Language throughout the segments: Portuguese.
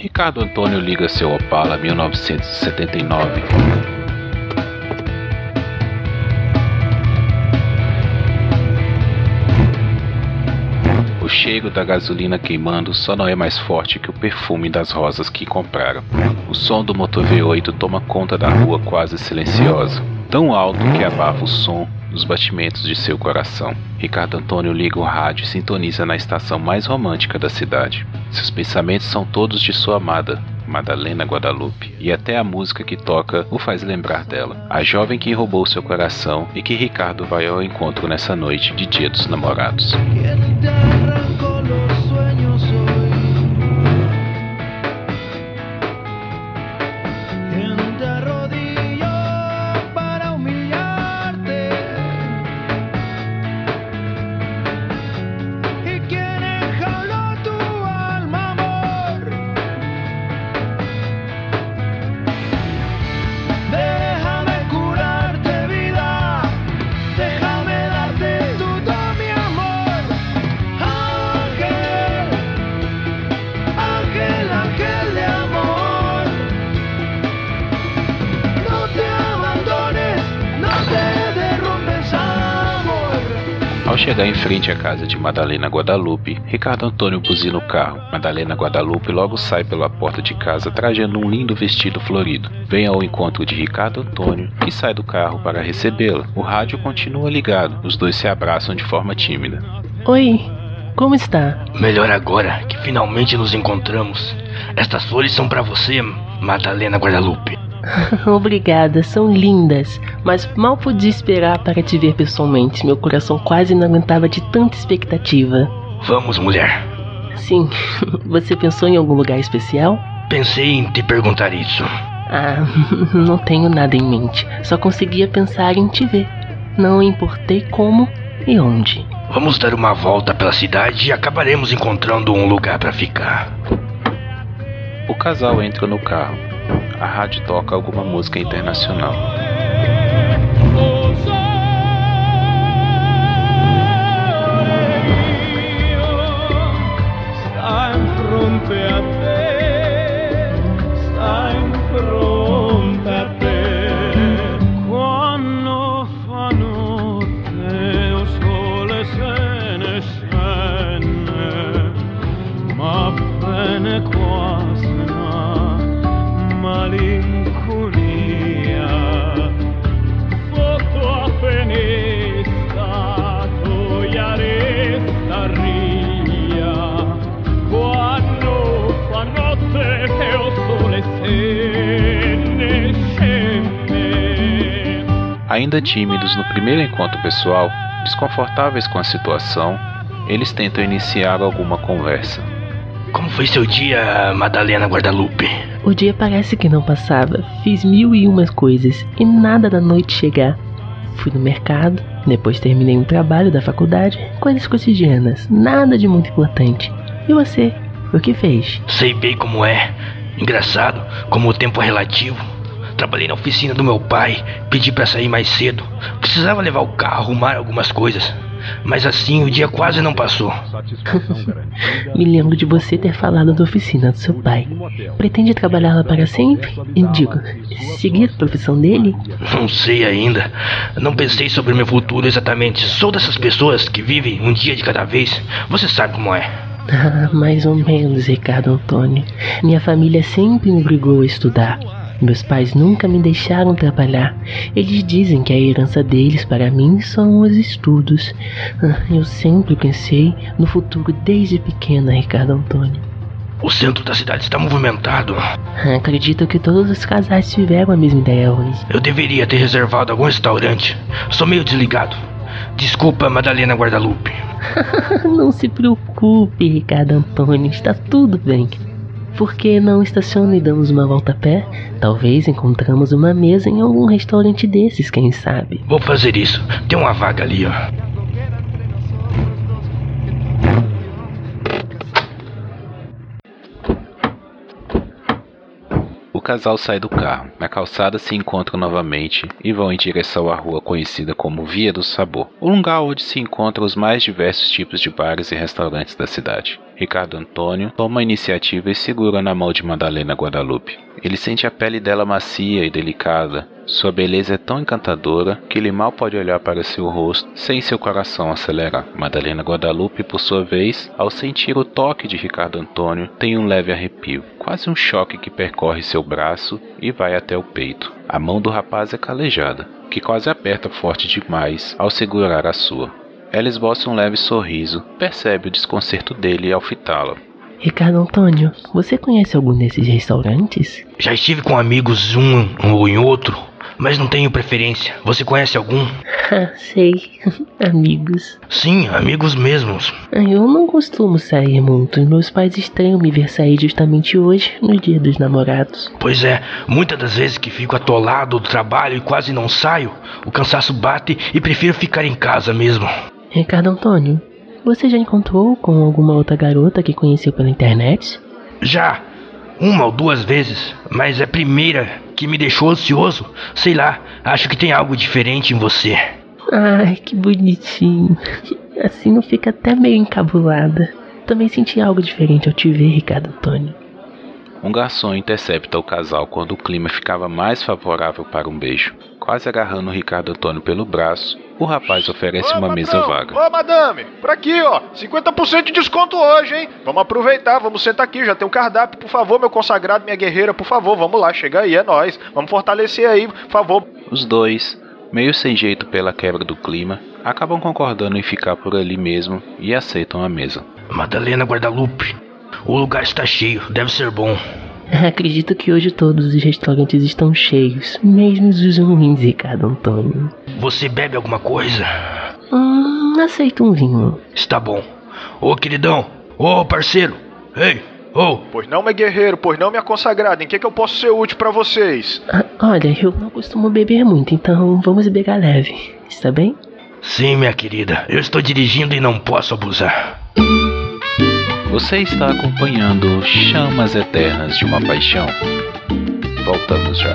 Ricardo Antônio liga seu Opala 1979. O cheiro da gasolina queimando só não é mais forte que o perfume das rosas que compraram. O som do motor V8 toma conta da rua quase silenciosa, tão alto que abafa o som dos batimentos de seu coração. Ricardo Antônio liga o rádio e sintoniza na estação mais romântica da cidade. Seus pensamentos são todos de sua amada, Madalena Guadalupe, e até a música que toca o faz lembrar dela, a jovem que roubou seu coração e que Ricardo vai ao encontro nessa noite de Dia dos Namorados. Chegar em frente à casa de Madalena Guadalupe, Ricardo Antônio buzina o carro. Madalena Guadalupe logo sai pela porta de casa trajando um lindo vestido florido. Vem ao encontro de Ricardo Antônio, que sai do carro para recebê-la. O rádio continua ligado. Os dois se abraçam de forma tímida. Oi, como está? Melhor agora que finalmente nos encontramos. Estas flores são para você, Madalena Guadalupe. Obrigada, são lindas, mas mal podia esperar para te ver pessoalmente. Meu coração quase não aguentava de tanta expectativa. Vamos, mulher. Sim, você pensou em algum lugar especial? Pensei em te perguntar isso. Ah, não tenho nada em mente. Só conseguia pensar em te ver. Não importei como e onde. Vamos dar uma volta pela cidade e acabaremos encontrando um lugar para ficar. O casal entra no carro. A rádio toca alguma música internacional. Ainda tímidos no primeiro encontro pessoal, desconfortáveis com a situação, eles tentam iniciar alguma conversa. Como foi seu dia, Madalena Guadalupe? O dia parece que não passava. Fiz mil e umas coisas e nada da noite chegar. Fui no mercado, depois terminei um trabalho da faculdade, coisas cotidianas, nada de muito importante. E você? O que fez? Sei bem como é. Engraçado, como o tempo é relativo. Trabalhei na oficina do meu pai, pedi para sair mais cedo. Precisava levar o carro, arrumar algumas coisas. Mas assim o dia quase não passou. Me lembro de você ter falado da oficina do seu pai. Pretende trabalhar lá para sempre? E digo, seguir a profissão dele? Não sei ainda. Não pensei sobre meu futuro exatamente. Sou dessas pessoas que vivem um dia de cada vez. Você sabe como é. Ah, mais ou menos, Ricardo Antônio. Minha família sempre me obrigou a estudar. Meus pais nunca me deixaram trabalhar. Eles dizem que a herança deles para mim são os estudos. Ah, Eu sempre pensei no futuro desde pequena, Ricardo Antônio. O centro da cidade está movimentado. Ah, Acredito que todos os casais tiveram a mesma ideia hoje. Eu deveria ter reservado algum restaurante. Sou meio desligado. Desculpa, Madalena Guadalupe. Não se preocupe, Ricardo Antônio, está tudo bem. Por que não estaciona e damos uma volta a pé? Talvez encontramos uma mesa em algum restaurante desses, quem sabe? Vou fazer isso. Tem uma vaga ali, ó. Casal sai do carro. Na calçada se encontram novamente e vão em direção à rua conhecida como Via do Sabor, um lugar onde se encontram os mais diversos tipos de bares e restaurantes da cidade. Ricardo Antônio toma a iniciativa e segura na mão de Madalena Guadalupe. Ele sente a pele dela macia e delicada. Sua beleza é tão encantadora que ele mal pode olhar para seu rosto sem seu coração acelerar. Madalena Guadalupe, por sua vez, ao sentir o toque de Ricardo Antônio, tem um leve arrepio, quase um choque que percorre seu braço e vai até o peito. A mão do rapaz é calejada, que quase aperta forte demais ao segurar a sua. Ela esboça um leve sorriso, percebe o desconcerto dele ao fitá-la. Ricardo Antônio, você conhece algum desses restaurantes? Já estive com amigos um ou em outro, mas não tenho preferência. Você conhece algum? Ah, sei. Amigos. Sim, amigos mesmos. Ah, Eu não costumo sair muito. Meus pais estranham me ver sair justamente hoje, no dia dos namorados. Pois é, muitas das vezes que fico atolado do trabalho e quase não saio, o cansaço bate e prefiro ficar em casa mesmo. Ricardo Antônio, você já encontrou com alguma outra garota que conheceu pela internet? Já, uma ou duas vezes, mas é a primeira que me deixou ansioso. Sei lá, acho que tem algo diferente em você. Ai, que bonitinho. Assim eu fico até meio encabulada. Também senti algo diferente ao te ver, Ricardo Antônio. Um garçom intercepta o casal quando o clima ficava mais favorável para um beijo. Quase agarrando o Ricardo Antônio pelo braço, o rapaz oferece Ô, uma mesa patrão, vaga. Ô, madame, por aqui, ó. 50% de desconto hoje, hein? Vamos aproveitar, vamos sentar aqui. Já tem um cardápio, por favor, meu consagrado, minha guerreira, por favor, vamos lá, chega aí, é nóis. Vamos fortalecer aí, por favor. Os dois, meio sem jeito pela quebra do clima, acabam concordando em ficar por ali mesmo e aceitam a mesa. Madalena Guadalupe, o lugar está cheio, deve ser bom. Acredito que hoje todos os restaurantes estão cheios, mesmo os ruins, Ricardo Antônio. Você bebe alguma coisa? Hum, aceito um vinho. Está bom. Ô queridão, ô parceiro, ei, ô, Pois não, meu guerreiro, pois não, minha consagrada. Em que, que eu posso ser útil pra vocês? Ah, olha, eu não costumo beber muito, então vamos beber leve. Está bem? sim, minha querida, eu estou dirigindo e não posso abusar. Você está acompanhando Chamas Eternas de uma Paixão. Voltamos já.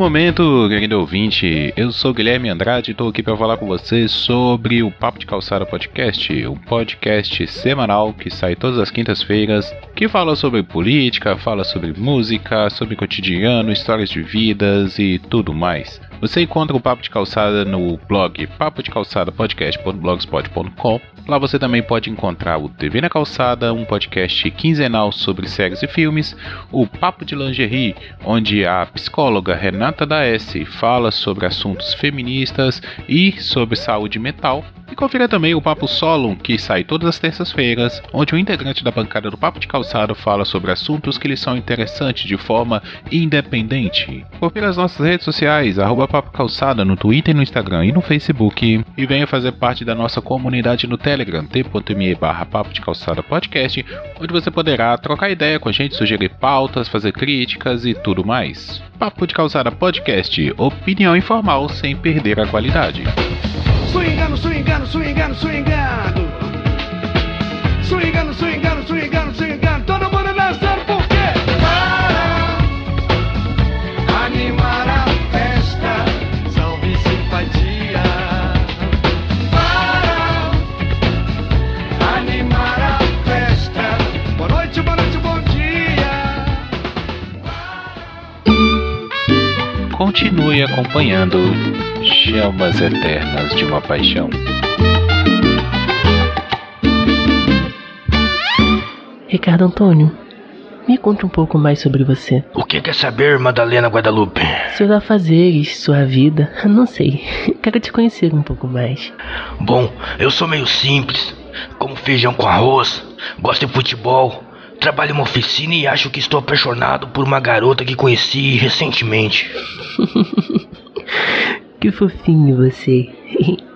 Momento, querido ouvinte. Eu sou Guilherme Andrade e estou aqui para falar com você sobre o Papo de Calçada Podcast, um podcast semanal que sai todas as quintas-feiras, que fala sobre política, fala sobre música, sobre cotidiano, histórias de vidas e tudo mais. Você encontra o Papo de Calçada no blog papo de calçada podcast.blogspot.com. Lá você também pode encontrar o TV na Calçada, um podcast quinzenal sobre séries e filmes, o Papo de Lingerie, onde a psicóloga Renata da S fala sobre assuntos feministas e sobre saúde mental. E confira também o Papo Solon, que sai todas as terças-feiras, onde o integrante da bancada do Papo de Calçada fala sobre assuntos que lhe são interessantes de forma independente. Confira as nossas redes sociais, arroba Papo Calçada no Twitter, no Instagram e no Facebook. E venha fazer parte da nossa comunidade no Telegram, t.me barra Papo de Calçada Podcast, onde você poderá trocar ideia com a gente, sugerir pautas, fazer críticas e tudo mais. Papo de Calçada Podcast, opinião informal sem perder a qualidade. Swingando, swingando, swingando, swingando. Swingando, swingando, swingando. Continue acompanhando Chamas Eternas de uma Paixão. Ricardo Antônio, me conta um pouco mais sobre você. O que quer saber, Madalena Guadalupe? Seus afazeres, sua vida, não sei. Quero te conhecer um pouco mais. Bom, eu sou meio simples, como feijão com arroz, gosto de futebol, trabalho em uma oficina e acho que estou apaixonado por uma garota que conheci recentemente. Que fofinho você.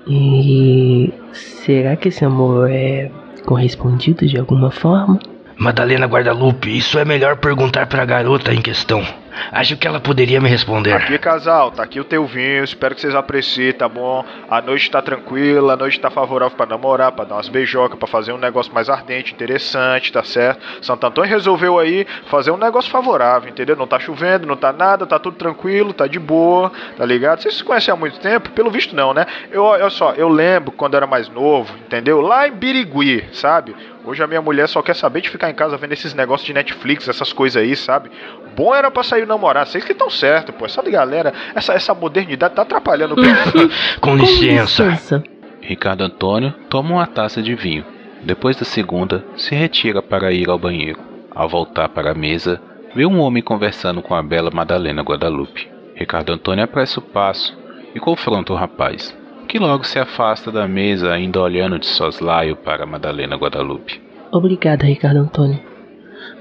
E será que esse amor é correspondido de alguma forma? Madalena Guadalupe, isso é melhor perguntar para a garota em questão. Acho que ela poderia me responder. Aqui, casal, tá aqui o teu vinho, espero que vocês apreciem, tá bom? A noite tá tranquila, a noite tá favorável pra namorar, pra dar umas beijocas, pra fazer um negócio mais ardente, interessante, tá certo? Santo Antônio resolveu aí fazer um negócio favorável, entendeu? Não tá chovendo, não tá nada, tá tudo tranquilo, tá de boa, tá ligado? Vocês se conhecem há muito tempo? Pelo visto não, né? Eu, olha só, eu lembro quando era mais novo, entendeu? Lá em Birigui, sabe? Hoje a minha mulher só quer saber de ficar em casa vendo esses negócios de Netflix, essas coisas aí, sabe? Bom era pra sair namorar, vocês que estão certo, pô. Essa galera, essa, essa modernidade tá atrapalhando o Com licença. licença. Ricardo Antônio toma uma taça de vinho. Depois da segunda, se retira para ir ao banheiro. Ao voltar para a mesa, vê um homem conversando com a bela Madalena Guadalupe. Ricardo Antônio apressa o passo e confronta o rapaz, que logo se afasta da mesa, ainda olhando de soslaio para Madalena Guadalupe. Obrigada, Ricardo Antônio.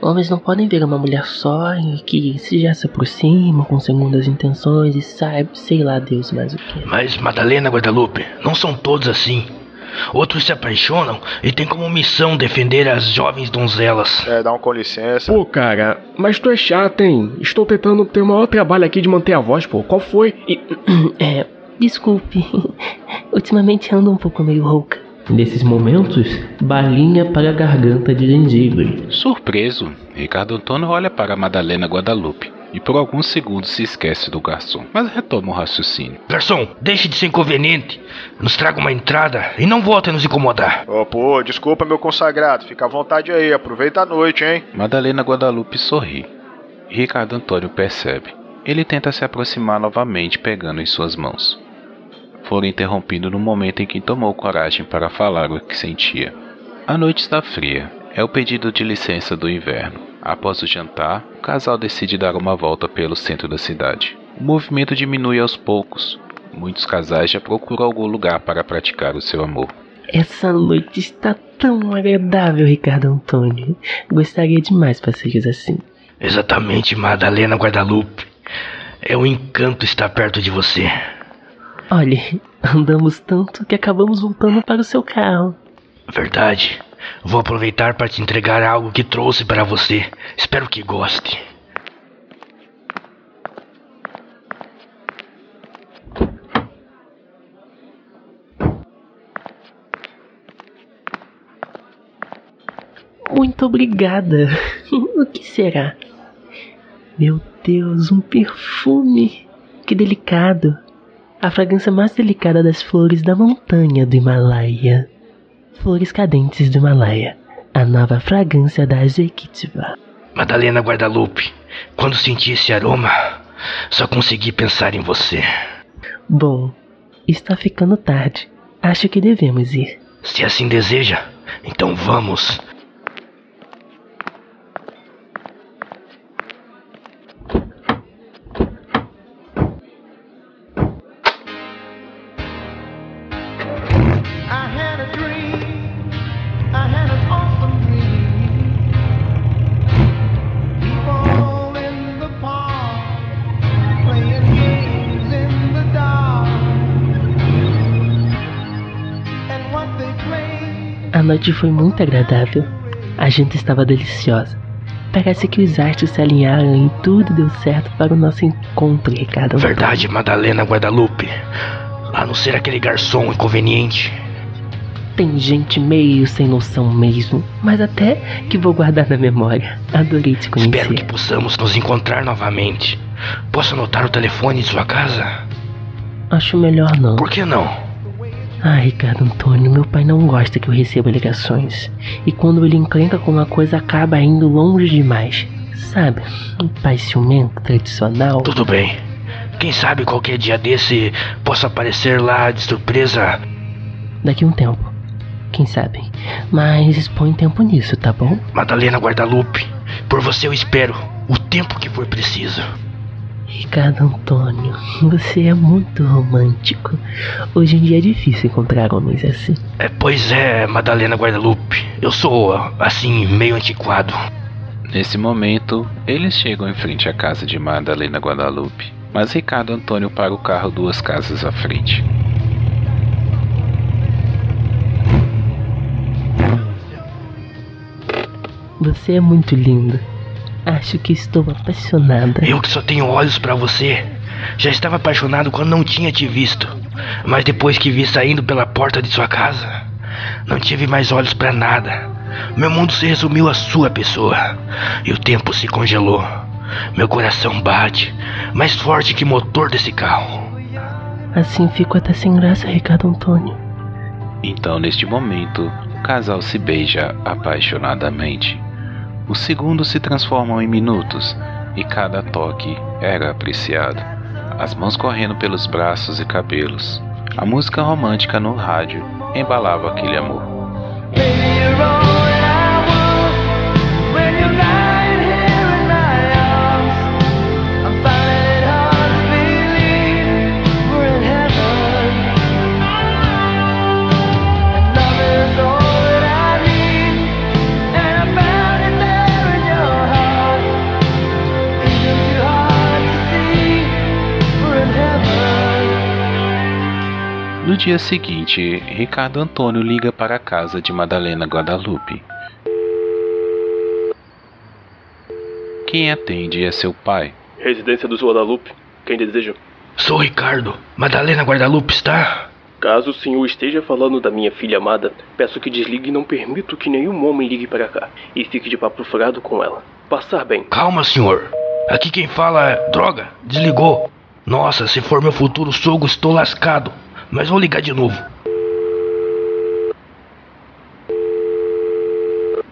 Homens não podem ver uma mulher só e que se já se aproxima com segundas intenções e sabe, sei lá Deus mais o que. Mas, Madalena Guadalupe, não são todos assim. Outros se apaixonam e têm como missão defender as jovens donzelas. É, dá um com licença. Pô, cara, mas tu é chato, hein? Estou tentando ter o maior trabalho aqui de manter a voz, pô. Qual foi? E- É, desculpe. Ultimamente ando um pouco meio rouca. Nesses momentos, balinha para a garganta de gengibre. Surpreso, Ricardo Antônio olha para Madalena Guadalupe e por alguns segundos se esquece do garçom, mas retoma o raciocínio. Garçom, deixe de ser inconveniente. Nos traga uma entrada e não volte a nos incomodar. Ô, pô, desculpa, meu consagrado. Fica à vontade aí, aproveita a noite, hein? Madalena Guadalupe sorri. Ricardo Antônio percebe. Ele tenta se aproximar novamente, pegando em suas mãos. Foram interrompido no momento em que tomou coragem para falar o que sentia. A noite está fria. É o pedido de licença do inverno. Após o jantar, o casal decide dar uma volta pelo centro da cidade. O movimento diminui aos poucos. Muitos casais já procuram algum lugar para praticar o seu amor. Essa noite está tão agradável, Ricardo Antônio. Gostaria de mais passeios assim. Exatamente, Madalena Guadalupe. É um encanto estar perto de você. Olhe, andamos tanto que acabamos voltando para o seu carro. Verdade. Vou aproveitar para te entregar algo que trouxe para você. Espero que goste. Muito obrigada. o que será? Meu Deus, um perfume. Que delicado. A fragrância mais delicada das flores da montanha do Himalaia. Flores cadentes do Himalaia. A nova fragrância da Jequitibá. Madalena Guadalupe, quando senti esse aroma, só consegui pensar em você. Bom, está ficando tarde. Acho que devemos ir. Se assim deseja, então vamos. Noite foi muito agradável. A janta estava deliciosa. Parece que os astros se alinharam e tudo deu certo para o nosso encontro, Ricardo. Verdade, Madalena Guadalupe. A não ser aquele garçom inconveniente. Tem gente meio sem noção mesmo, mas até que vou guardar na memória. Adorei te Espero que conhecer. possamos nos encontrar novamente. Posso anotar o telefone de sua casa? Acho melhor não. Por que não? Ah, Ricardo Antônio, meu pai não gosta que eu receba ligações. E quando ele encrenca com uma coisa, acaba indo longe demais. Sabe, um pai ciumento, tradicional. Tudo bem. Quem sabe qualquer dia desse possa aparecer lá de surpresa. Daqui um tempo. Quem sabe? Mas põe tempo nisso, tá bom? Madalena Guadalupe, por você eu espero o tempo que for preciso. Ricardo Antônio, você é muito romântico. Hoje em dia é difícil encontrar homens assim. É, pois é, Madalena Guadalupe. Eu sou, assim, meio antiquado. Nesse momento, eles chegam em frente à casa de Madalena Guadalupe, mas Ricardo Antônio para o carro duas casas à frente. Você é muito lindo. Acho que estou apaixonada. Eu que só tenho olhos pra você. Já estava apaixonado quando não tinha te visto. Mas depois que vi saindo pela porta de sua casa, não tive mais olhos pra nada. Meu mundo se resumiu à sua pessoa. E o tempo se congelou. Meu coração bate mais forte que motor desse carro. Assim fico até sem graça, Ricardo Antônio. Então, neste momento, o casal se beija apaixonadamente. Os segundos se transformam em minutos e cada toque era apreciado. As mãos correndo pelos braços e cabelos. A música romântica no rádio embalava aquele amor. No dia seguinte, Ricardo Antônio liga para a casa de Madalena Guadalupe. Quem atende é seu pai. Residência dos Guadalupe. Quem deseja? Sou Ricardo. Madalena Guadalupe está? Caso o senhor esteja falando da minha filha amada, peço que desligue e não permito que nenhum homem ligue para cá. E fique de papo furado com ela. Passar bem. Calma, senhor. Aqui quem fala é. Droga, desligou. Nossa, se for meu futuro sogro, estou lascado. Mas vou ligar de novo.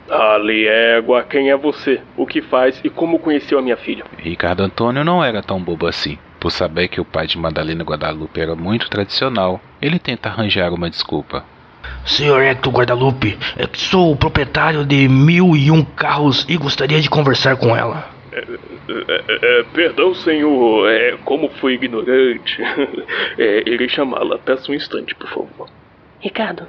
Ali égua, quem é você? O que faz e como conheceu a minha filha? Ricardo Antônio não era tão bobo assim. Por saber que o pai de Madalena Guadalupe era muito tradicional, ele tenta arranjar uma desculpa. Senhor Hector Guadalupe, é sou o proprietário de mil e um carros e gostaria de conversar com ela. É, é, perdão, senhor, é, como fui ignorante. É, irei chamá-la. Peço um instante, por favor. Ricardo,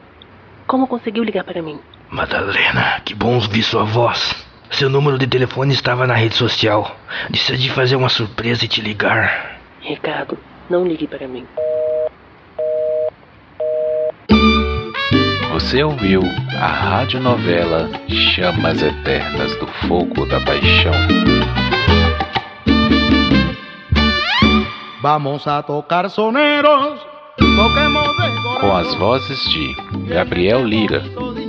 como conseguiu ligar para mim? Madalena, que bom ouvir sua voz. Seu número de telefone estava na rede social. Decidi fazer uma surpresa e te ligar. Ricardo, não ligue para mim. Você ouviu a radionovela Chamas Eternas do Fogo da Paixão. Vamos a tocar soneros, Com as vozes de Gabriel Lira,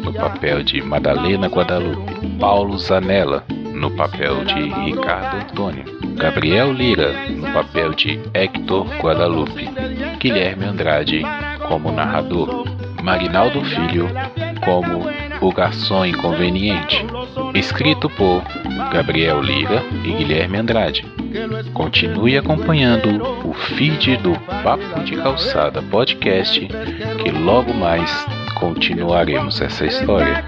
no papel de Madalena Guadalupe, Paulo Zanella, no papel de Ricardo Antônio, Gabriel Lira, no papel de Hector Guadalupe, Guilherme Andrade, como narrador, Marinaldo Filho, como o garçom inconveniente, escrito por Gabriel Lira e Guilherme Andrade. Continue acompanhando o feed do Papo de Calçada Podcast, que logo mais continuaremos essa história.